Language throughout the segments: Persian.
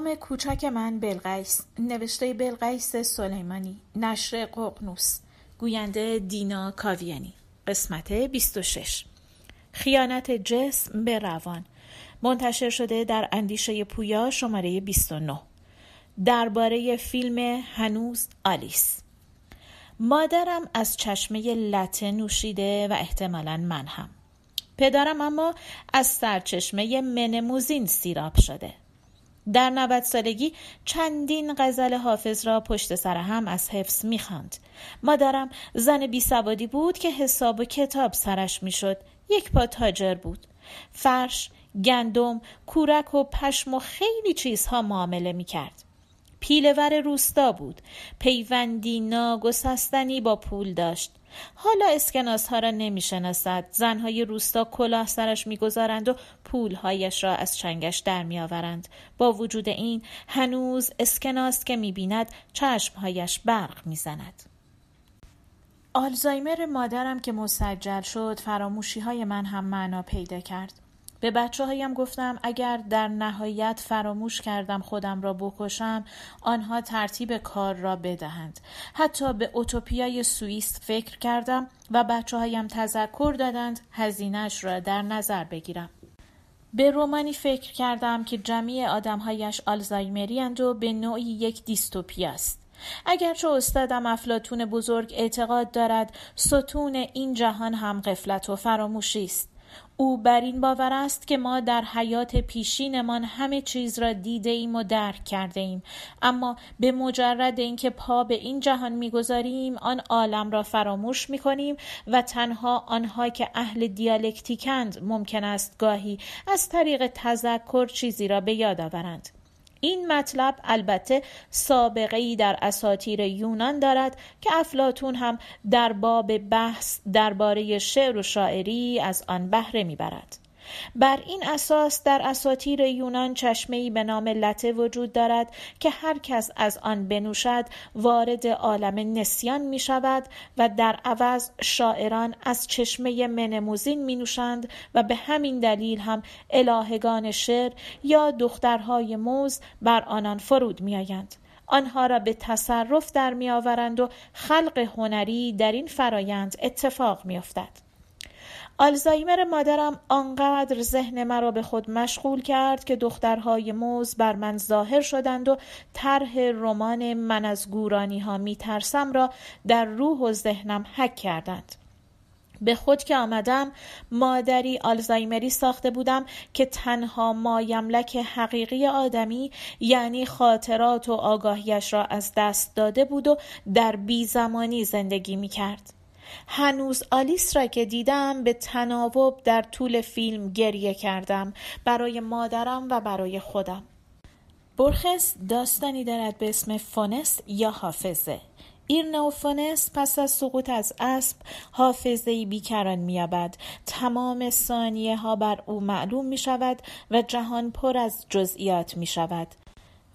نام کوچک من بلقیس نوشته بلقیس سلیمانی نشر ققنوس گوینده دینا کاویانی قسمت 26 خیانت جسم به روان منتشر شده در اندیشه پویا شماره 29 درباره فیلم هنوز آلیس. مادرم از چشمه لته نوشیده و احتمالا من هم. پدرم اما از سرچشمه منموزین سیراب شده. در 90 سالگی چندین غزل حافظ را پشت سر هم از حفظ می‌خواند. مادرم زن بی سوادی بود که حساب و کتاب سرش می‌شد. یک پا تاجر بود. فرش، گندم، کورک و پشم و خیلی چیزها معامله می‌کرد. پیلور روستا بود. پیوندی ناگسستنی با پول داشت. حالا اسکناس ها را نمی شناسد. زنهای روستا کلاه سرش می‌گذارند و پولهایش را از چنگش در می آورند. با وجود این هنوز اسکناس که می بیند چشمهایش برق می زند. آلزایمر مادرم که مسجل شد فراموشی های من هم معنا پیدا کرد. به بچه هایم گفتم اگر در نهایت فراموش کردم خودم را بکشم آنها ترتیب کار را بدهند. حتی به اوتوپیای سوئیس فکر کردم و بچه هایم تذکر دادند هزینهش را در نظر بگیرم. به رومانی فکر کردم که جمعی آدمهایش آلزایمری و به نوعی یک دیستوپی است. اگرچه استادم افلاتون بزرگ اعتقاد دارد ستون این جهان هم قفلت و فراموشی است. او بر این باور است که ما در حیات پیشینمان همه چیز را دیده ایم و درک کرده ایم اما به مجرد اینکه پا به این جهان می‌گذاریم آن عالم را فراموش می‌کنیم و تنها آنها که اهل دیالکتیکند ممکن است گاهی از طریق تذکر چیزی را به یاد آورند. این مطلب البته سابقه ای در اساطیر یونان دارد که افلاتون هم در باب بحث درباره شعر و شاعری از آن بهره می‌برد. بر این اساس در اساطیر یونان چشمه به نام لته وجود دارد که هر کس از آن بنوشد وارد عالم نسیان می شود و در عوض شاعران از چشمه منموزین می نوشند و به همین دلیل هم الهگان شعر یا دخترهای موز بر آنان فرود می آیند. آنها را به تصرف در می آورند و خلق هنری در این فرایند اتفاق می افتد. آلزایمر مادرم آنقدر ذهن مرا به خود مشغول کرد که دخترهای موز بر من ظاهر شدند و طرح رمان من از گورانی ها می ترسم را در روح و ذهنم حک کردند. به خود که آمدم مادری آلزایمری ساخته بودم که تنها مایملک حقیقی آدمی یعنی خاطرات و آگاهیش را از دست داده بود و در بیزمانی زندگی می کرد. هنوز آلیس را که دیدم به تناوب در طول فیلم گریه کردم برای مادرم و برای خودم. بورخس داستانی دارد به اسم فونس یا حافظه. ایرنئو فونس پس از سقوط از اسب حافظه بیکران مییابد. تمام ثانیه ها بر او معلوم می شود و جهان پر از جزئیات می شود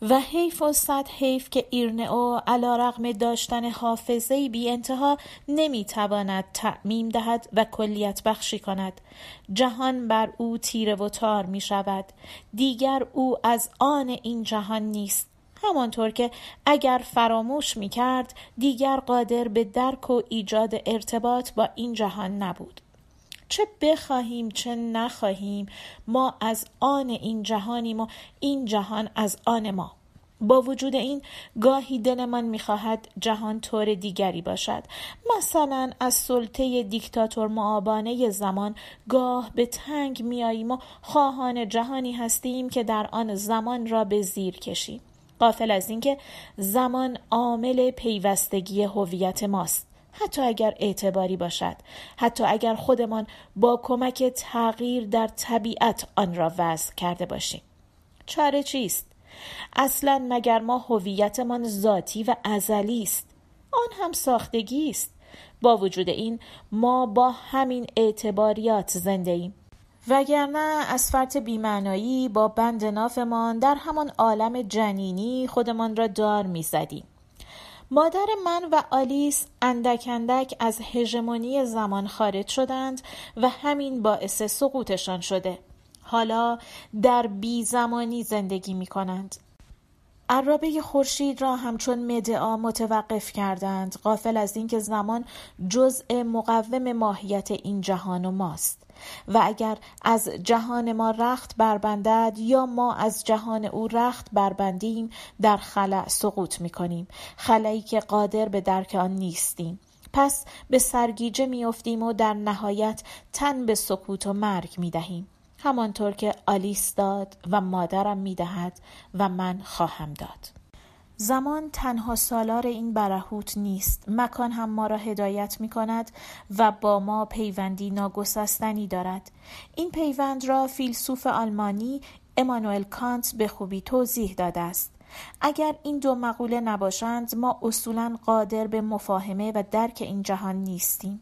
و حیف و صد حیف که ایرنئو علا رغم داشتن حافظه بی انتها نمی تواند تعمیم دهد و کلیت بخشی کند. جهان بر او تیره و تار می شود دیگر او از آن این جهان نیست. همانطور که اگر فراموش می کرد دیگر قادر به درک و ایجاد ارتباط با این جهان نبود. چه بخواهیم چه نخواهیم ما از آن این جهانیم و این جهان از آن ما. با وجود این گاهی دلمان می‌خواهد جهان طور دیگری باشد. مثلا از سلطه دیکتاتور معابانه زمان گاه به تنگ میاییم و خواهان جهانی هستیم که در آن زمان را به زیر کشیم. قافل از اینکه زمان عامل پیوستگی هویت ماست. حتی اگر اعتباری باشد. حتی اگر خودمان با کمک تغییر در طبیعت آن را وضع کرده باشیم. چاره چیست؟ اصلا مگر ما هویتمان ذاتی و ازلی است؟ آن هم ساختگی است. با وجود این ما با همین اعتباریات زنده ایم. وگرنه از فرط بیمعنایی با بند نافمان در همان عالم جنینی خودمان را دار می‌زدیم. مادر من و آلیس اندک اندک از هژمونی زمان خارج شدند و همین باعث سقوطشان شده. حالا در بی زمانی زندگی می کنند عرابه خورشید را همچون مدعا متوقف کردند. غافل از اینکه زمان جزء مقوم ماهیت این جهان و ماست. و اگر از جهان ما رخت بربندد یا ما از جهان او رخت بربندیم در خلع سقوط می کنیم خلعی که قادر به درک آن نیستیم. پس به سرگیجه میافتیم و در نهایت تن به سکوت و مرگ می دهیم همانطور که آلیس داد و مادرم می دهد و من خواهم داد. زمان تنها سالار این برهوت نیست. مکان هم ما را هدایت می کند و با ما پیوندی ناگسستنی دارد. این پیوند را فیلسوف آلمانی امانوئل کانت به خوبی توضیح داده است. اگر این دو مقوله نباشند ما اصولا قادر به مفاهمه و درک این جهان نیستیم.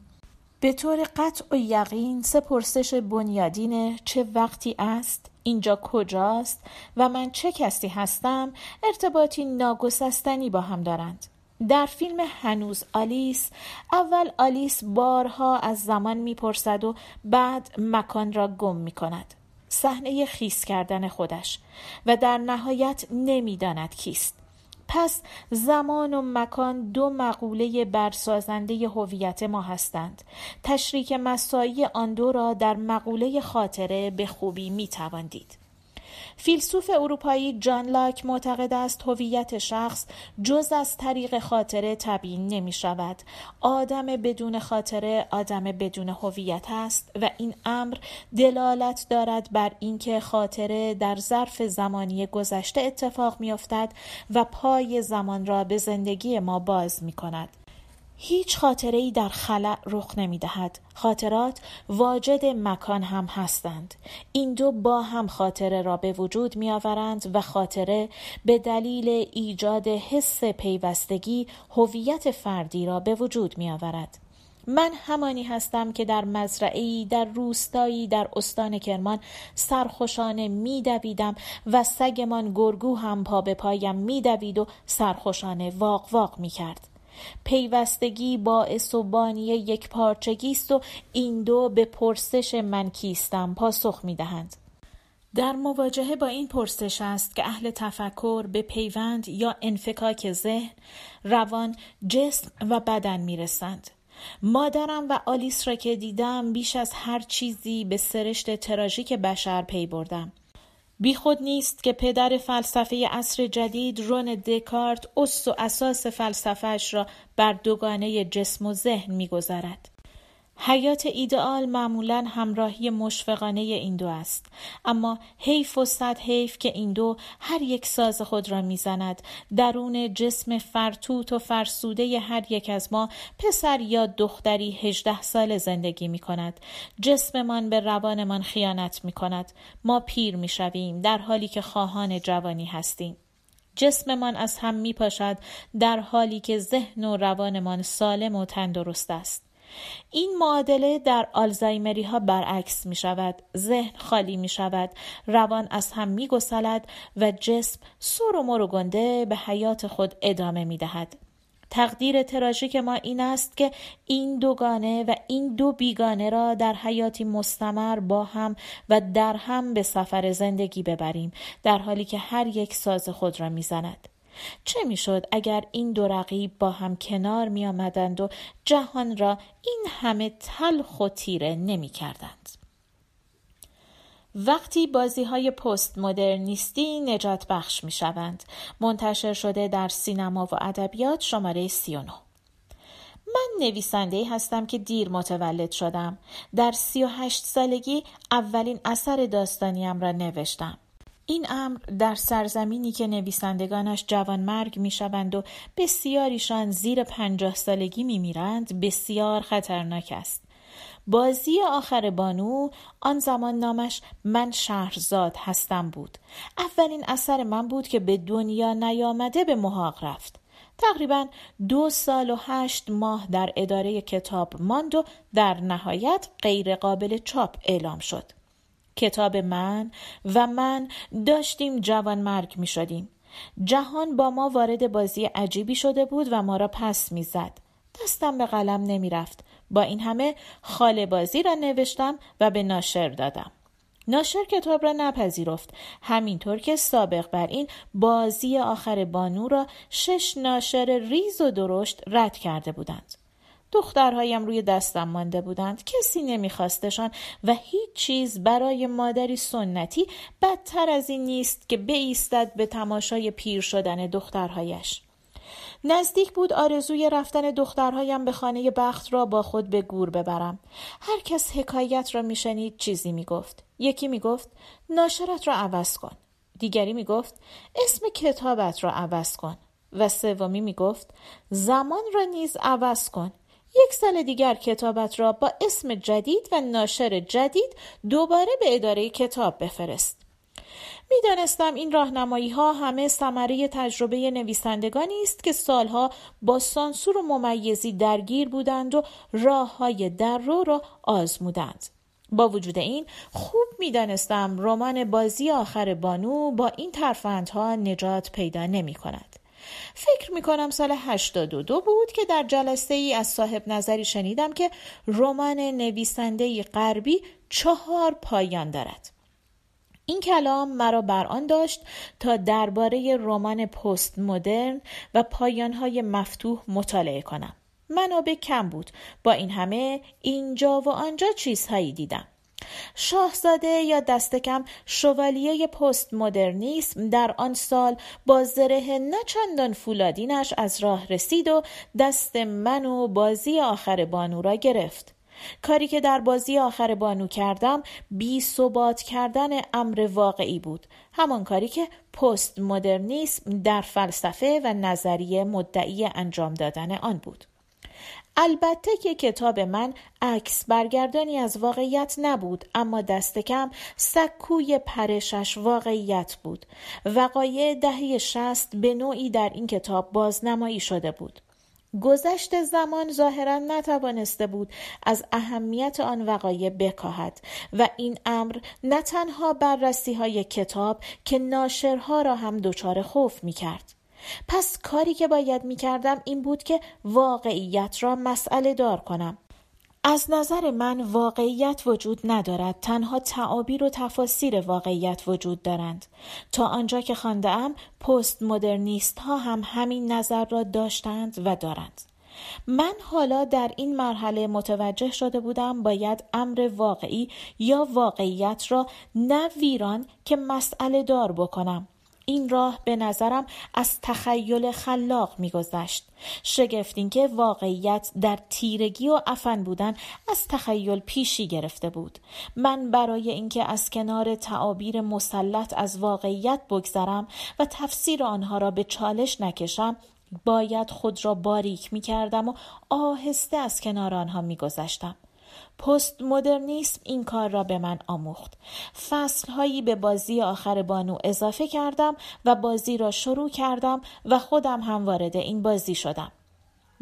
به طور قطع و یقین سه پرسش بنیادینه چه وقتی است اینجا کجاست و من چه کسی هستم ارتباطی ناگسستنی با هم دارند. در فیلم هنوز آلیس اول آلیس بارها از زمان می‌پرسد و بعد مکان را گم می کند صحنه خیس کردن خودش و در نهایت نمی‌داند کیست. پس زمان و مکان دو مقوله برسازنده هویت ما هستند تشریک مسایی آن دو را در مقوله خاطره به خوبی می تواندید. فیلسوف اروپایی جان لاک معتقد است هویت شخص جز از طریق خاطره تبیین نمی شود. آدم بدون خاطره آدم بدون هویت است و این امر دلالت دارد بر اینکه خاطره در ظرف زمانی گذشته اتفاق می افتد و پای زمان را به زندگی ما باز می کند هیچ خاطره ای در خلع رخ نمی دهد. خاطرات واجد مکان هم هستند. این دو با هم خاطره را به وجود می آورند و خاطره به دلیل ایجاد حس پیوستگی هویت فردی را به وجود می آورد. من همانی هستم که در مزرعی در روستایی در استان کرمان سرخوشانه میدویدم و سگمان گرگو هم پا به پایم میدوید و سرخوشانه واق واق می‌کرد پیوستگی باعث و بانی یک پارچگی است و این دو به پرسش من کیستم پاسخ می دهند. در مواجهه با این پرسش است که اهل تفکر به پیوند یا انفکاک ذهن، روان، جسم و بدن می رسند. مادرم و آلیس را که دیدم بیش از هر چیزی به سرشت تراژیک بشر پی بردم. بیخود نیست که پدر فلسفه عصر جدید رنه دکارت اس و اساس فلسفهش را بر دوگانه جسم و ذهن میگذرد حیات ایدئال معمولا همراهی مشفقانه این دو است. اما حیف و صد حیف که این دو هر یک ساز خود را می‌زند درون جسم فرتوت و فرسوده هر یک از ما پسر یا دختری هجده سال زندگی می کند جسممان به روانمان خیانت می کند ما پیر می شویم در حالی که خواهان جوانی هستیم. جسممان از هم می پاشد در حالی که ذهن و روانمان سالم و تندرست است. این معادله در آلزایمری ها برعکس می شود ذهن خالی می شود روان از هم می گسلد و جسم سر و مر گنده به حیات خود ادامه می دهد تقدیر تراژیک ما این است که این دوگانه و این دو بیگانه را در حیاتی مستمر با هم و در هم به سفر زندگی ببریم در حالی که هر یک ساز خود را می‌زند. چه می‌شد اگر این دو رقیب با هم کنار می آمدند و جهان را این همه تلخ و تیره نمی کردند. وقتی بازی های پست مدرنیستی نجات بخش می شوند. منتشر شده در سینما و ادبیات شماره 39 من نویسنده هستم که دیر متولد شدم. در سی و هشت سالگی اولین اثر داستانیم را نوشتم. این امر در سرزمینی که نویسندگانش جوانمرگ می‌شوند و بسیاریشان زیر پنجاه سالگی میمیرند بسیار خطرناک است. بازی آخر بانو آن زمان نامش من شهرزاد هستم بود. اولین اثر من بود که به دنیا نیامده به محاق رفت. تقریبا دو سال و هشت ماه در اداره کتاب ماند و در نهایت غیر قابل چاپ اعلام شد. کتاب من و من داشتیم جوان مرگ می شدیم. جهان با ما وارد بازی عجیبی شده بود و ما را پس می‌زد. دستم به قلم نمی رفت. با این همه خاله بازی را نوشتم و به ناشر دادم. ناشر کتاب را نپذیرفت همینطور که سابق بر این بازی آخر بانو را شش ناشر ریز و درشت رد کرده بودند دخترهایم روی دستم مانده بودند. کسی نمیخواستشان و هیچ چیز برای مادری سنتی بدتر از این نیست که بایستد به تماشای پیر شدن دخترهایش. نزدیک بود آرزوی رفتن دخترهایم به خانه بخت را با خود به گور ببرم. هر کس حکایت را میشنید چیزی می‌گفت. یکی می‌گفت ناشرت را عوض کن. دیگری می‌گفت اسم کتابت را عوض کن. و سومی می‌گفت زمان را نیز عوض کن. یک سال دیگر کتابت را با اسم جدید و ناشر جدید دوباره به اداره کتاب بفرست می‌دانستم این راهنمایی ها همه ثمره تجربه نویسندگانی است که سالها با سانسور و ممیزی درگیر بودند و راه های در رو را آزمودند. با وجود این خوب می‌دانستم رمان بازی آخر بانو با این ترفندها نجات پیدا نمی کند. فکر می کنم سال 82 بود که در جلسه ای از صاحب نظری شنیدم که رمان نویسنده غربی چهار پایان دارد. این کلام مرا بر آن داشت تا درباره رمان پست مدرن و پایانهای مفتوح مطالعه کنم. منابع کم بود با این همه اینجا و آنجا چیزهایی دیدم شاهزاده یا دست کم شوالیه پست مدرنیسم در آن سال با زره نچندان فولادینش از راه رسید و دست من و بازی آخر بانو را گرفت. کاری که در بازی آخر بانو کردم بی ثبات کردن امر واقعی بود. همان کاری که پست مدرنیسم در فلسفه و نظریه مدعی انجام دادن آن بود. البته که کتاب من عکس برگردانی از واقعیت نبود اما دست کم سکوی پرشش واقعیت بود وقایع دهه شست به نوعی در این کتاب بازنمایی شده بود گذشت زمان ظاهرا نتوانسته بود از اهمیت آن وقایع بکاهد و این امر نه تنها بررسی های کتاب که ناشرها را هم دچار خوف می کرد. پس کاری که باید می کردم این بود که واقعیت را مسئله دار کنم. از نظر من واقعیت وجود ندارد. تنها تعابیر و تفاسیر واقعیت وجود دارند. تا آنجا که ام پست مدرنیست ها هم همین نظر را داشتند و دارند. من حالا در این مرحله متوجه شده بودم باید امر واقعی یا واقعیت را نه ویران که مسئله دار بکنم. این راه به نظرم از تخیل خلاق میگذشت شگفت که واقعیت در تیرگی و افن بودن از تخیل پیشی گرفته بود من برای اینکه از کنار تعابیر مسلط از واقعیت بگذرم و تفسیر آنها را به چالش نکشم باید خود را باریک می کردم و آهسته از کنار آنها می گذشتم. پست مدرنیسم این کار را به من آموخت فصلهایی به بازی آخر بانو اضافه کردم و بازی را شروع کردم و خودم هم وارد این بازی شدم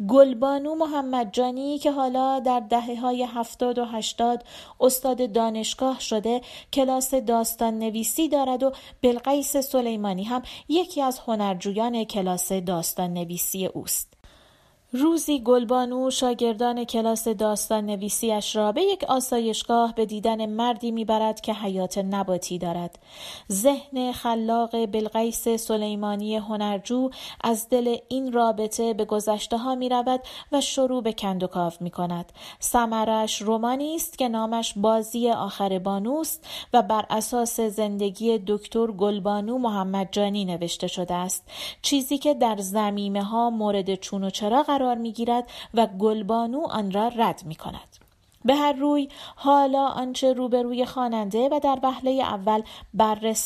گلبانو محمد جانی که حالا در دهه های هفتاد و هشتاد استاد دانشگاه شده کلاس داستان نویسی دارد و بلقیس سلیمانی هم یکی از هنرجویان کلاس داستان نویسی اوست. روزی گلبانو شاگردان کلاس داستان نویسیش را به یک آسایشگاه به دیدن مردی می‌برد که حیات نباتی دارد. ذهن خلاق بلقیس سلیمانی هنرجو از دل این رابطه به گذشته ها می رود و شروع به کندوکاف می کند. سمرش رومانی است که نامش بازی آخر بانوست و بر اساس زندگی دکتر گلبانو محمد جانی نوشته شده است. چیزی که در زمیمه ها مورد چون و چرا قرار می گیرد و گلبانو آن را رد می کند. به هر روی حالا آنچه روبروی خواننده و در وهله اول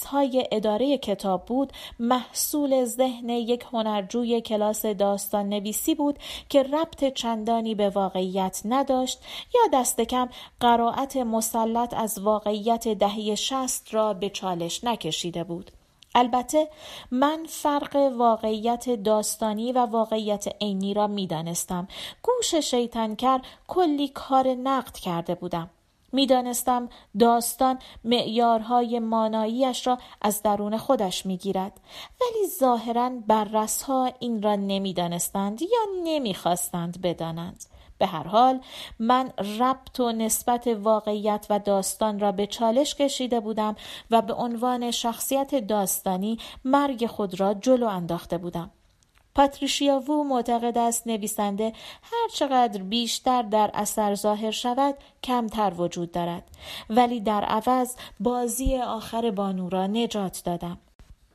های اداره کتاب بود محصول ذهن یک هنرجوی کلاس داستان نویسی بود که ربط چندانی به واقعیت نداشت یا دست کم قرائت مسلط از واقعیت دهه شست را به چالش نکشیده بود البته من فرق واقعیت داستانی و واقعیت عینی را می‌دانستم. گوش شیطنکر کلی کار نقد کرده بودم. می‌دانستم داستان معیارهای ماناییش را از درون خودش می‌گیرد. ولی ظاهرا بررسها این را نمی‌دانستند یا نمی‌خواستند بدانند. به هر حال من ربط و نسبت واقعیت و داستان را به چالش کشیده بودم و به عنوان شخصیت داستانی مرگ خود را جلو انداخته بودم. پاتریشیا وو معتقد است نویسنده هر چقدر بیشتر در اثر ظاهر شود کمتر وجود دارد ولی در عوض بازی آخر بانو را نجات دادم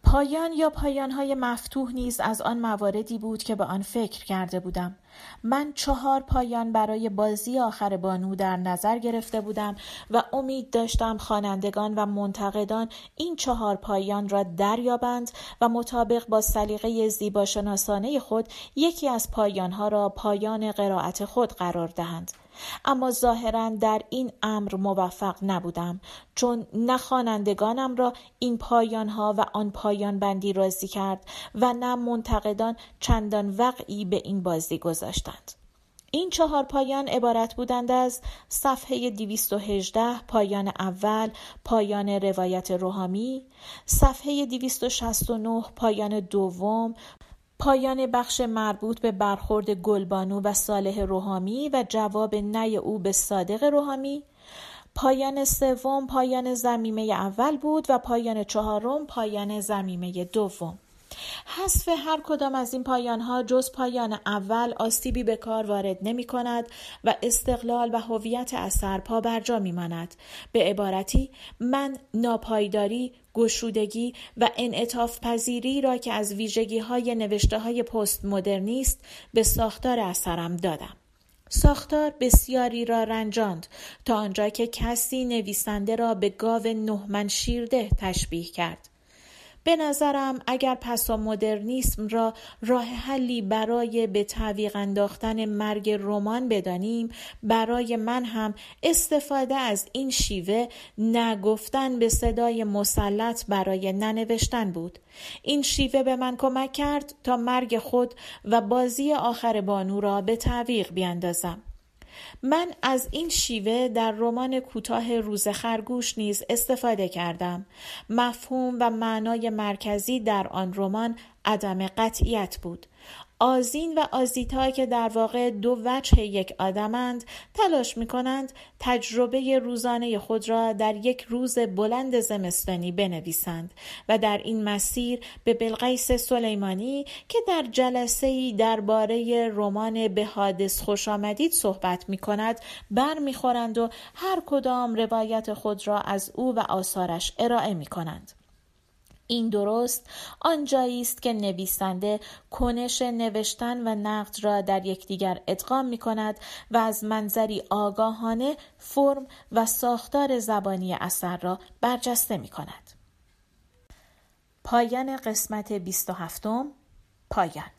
پایان یا پایانهای مفتوح نیز از آن مواردی بود که به آن فکر کرده بودم. من چهار پایان برای بازی آخر بانو در نظر گرفته بودم و امید داشتم خوانندگان و منتقدان این چهار پایان را دریابند و مطابق با سلیقه زیباشناسانه خود یکی از پایانها را پایان قرائت خود قرار دهند. اما ظاهرا در این امر موفق نبودم چون نه خوانندگانم را این پایان ها و آن پایان بندی راضی کرد و نه منتقدان چندان وقعی به این بازی گذاشتند. این چهار پایان عبارت بودند از صفحه 218 پایان اول پایان روایت روحامی صفحه 269 پایان دوم پایان بخش مربوط به برخورد گلبانو و صالح روحامی و جواب نی او به صادق روحامی. پایان سوم پایان زمیمه اول بود و پایان چهارم پایان زمیمه دوم. حذف هر کدام از این پایان ها جز پایان اول آسیبی به کار وارد نمی کند و استقلال و هویت اثر پا بر جا می ماند. به عبارتی من ناپایداری گشودگی و انعطاف پذیری را که از ویژگی های نوشته های پست مدرنیست به ساختار اثرم دادم. ساختار بسیاری را رنجاند تا آنجا که کسی نویسنده را به گاو نهمن شیرده تشبیه کرد. به نظرم اگر پسا مدرنیسم را راه حلی برای به تعویق انداختن مرگ رمان بدانیم برای من هم استفاده از این شیوه نگفتن به صدای مسلط برای ننوشتن بود. این شیوه به من کمک کرد تا مرگ خود و بازی آخر بانو را به تعویق بیاندازم. من از این شیوه در رمان کوتاه روز خرگوش نیز استفاده کردم. مفهوم و معنای مرکزی در آن رمان عدم قطعیت بود. آزین و آزیتا که در واقع دو وجه یک آدمند تلاش می کنند تجربه روزانه خود را در یک روز بلند زمستانی بنویسند و در این مسیر به بلقیس سلیمانی که در جلسه ای درباره رمان به حادث خوش آمدید صحبت می کند بر می خورند و هر کدام روایت خود را از او و آثارش ارائه می کنند. این درست آنجایی است که نویسنده کنش نوشتن و نقد را در یکدیگر ادغام می کند و از منظری آگاهانه فرم و ساختار زبانی اثر را برجسته می کند. پایان قسمت 27 پایان